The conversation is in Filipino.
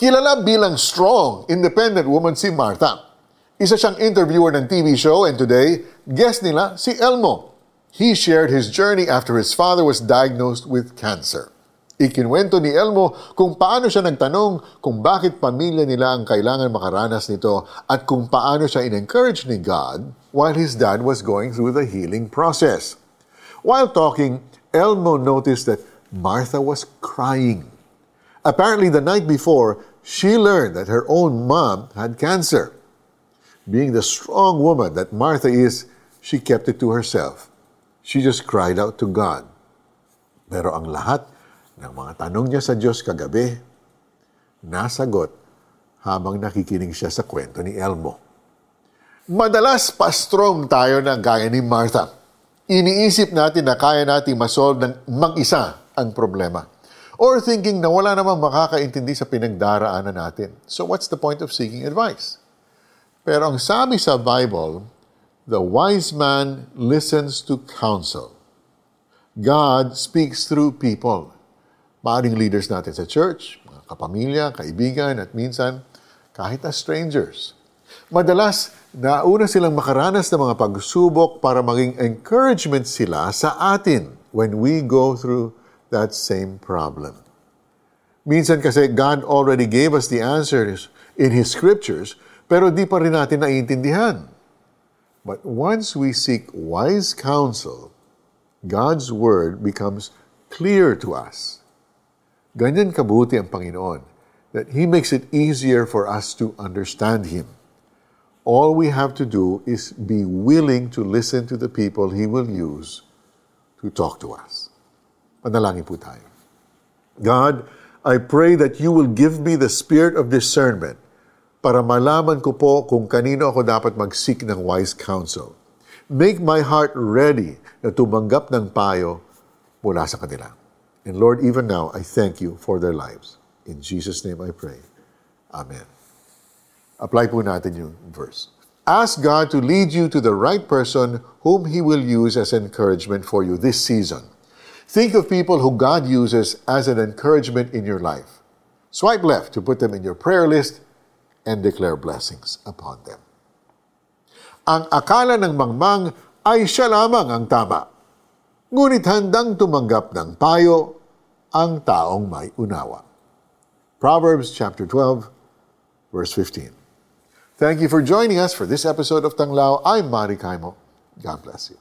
Kilala bilang strong, independent woman si Martha. Isa siyang interviewer ng TV show and today, guest nila si Elmo. He shared his journey after his father was diagnosed with cancer. Ikinwento ni Elmo kung paano siya nagtanong kung bakit pamilya nila ang kailangan makaranas nito at kung paano siya in-encourage ni God while his dad was going through the healing process. While talking, Elmo noticed that Martha was crying. Apparently, the night before, she learned that her own mom had cancer. Being the strong woman that Martha is, she kept it to herself. She just cried out to God. Pero ang lahat ng mga tanong niya sa Diyos kagabi, nasagot habang nakikinig siya sa kwento ni Elmo. Madalas pa-strong tayo ng gaya ni Martha. Iniisip natin na kaya natin masolve ng mag-isa ang problema. Or thinking na wala namang makakaintindi sa pinagdaraanan natin. So what's the point of seeking advice? Pero ang sabi sa Bible, the wise man listens to counsel. God speaks through people maaring leaders natin sa church, mga kapamilya, kaibigan, at minsan kahit as strangers. Madalas, nauna silang makaranas ng mga pagsubok para maging encouragement sila sa atin when we go through that same problem. Minsan kasi God already gave us the answers in His scriptures, pero di pa rin natin naiintindihan. But once we seek wise counsel, God's Word becomes clear to us. Ganyan kabuti ang Panginoon that He makes it easier for us to understand Him. All we have to do is be willing to listen to the people He will use to talk to us. Panalangin po tayo. God, I pray that you will give me the spirit of discernment para malaman ko po kung kanino ako dapat mag-seek ng wise counsel. Make my heart ready na tumanggap ng payo mula sa kanila. And Lord, even now, I thank you for their lives. In Jesus' name I pray. Amen. Apply po natin yung verse. Ask God to lead you to the right person whom He will use as encouragement for you this season. Think of people who God uses as an encouragement in your life. Swipe left to put them in your prayer list and declare blessings upon them. Ang akala ng mangmang ay siya lamang ang tama ngunit handang tumanggap ng payo ang taong may unawa. Proverbs chapter 12, verse 15. Thank you for joining us for this episode of Tanglao. I'm Mari Kaimo. God bless you.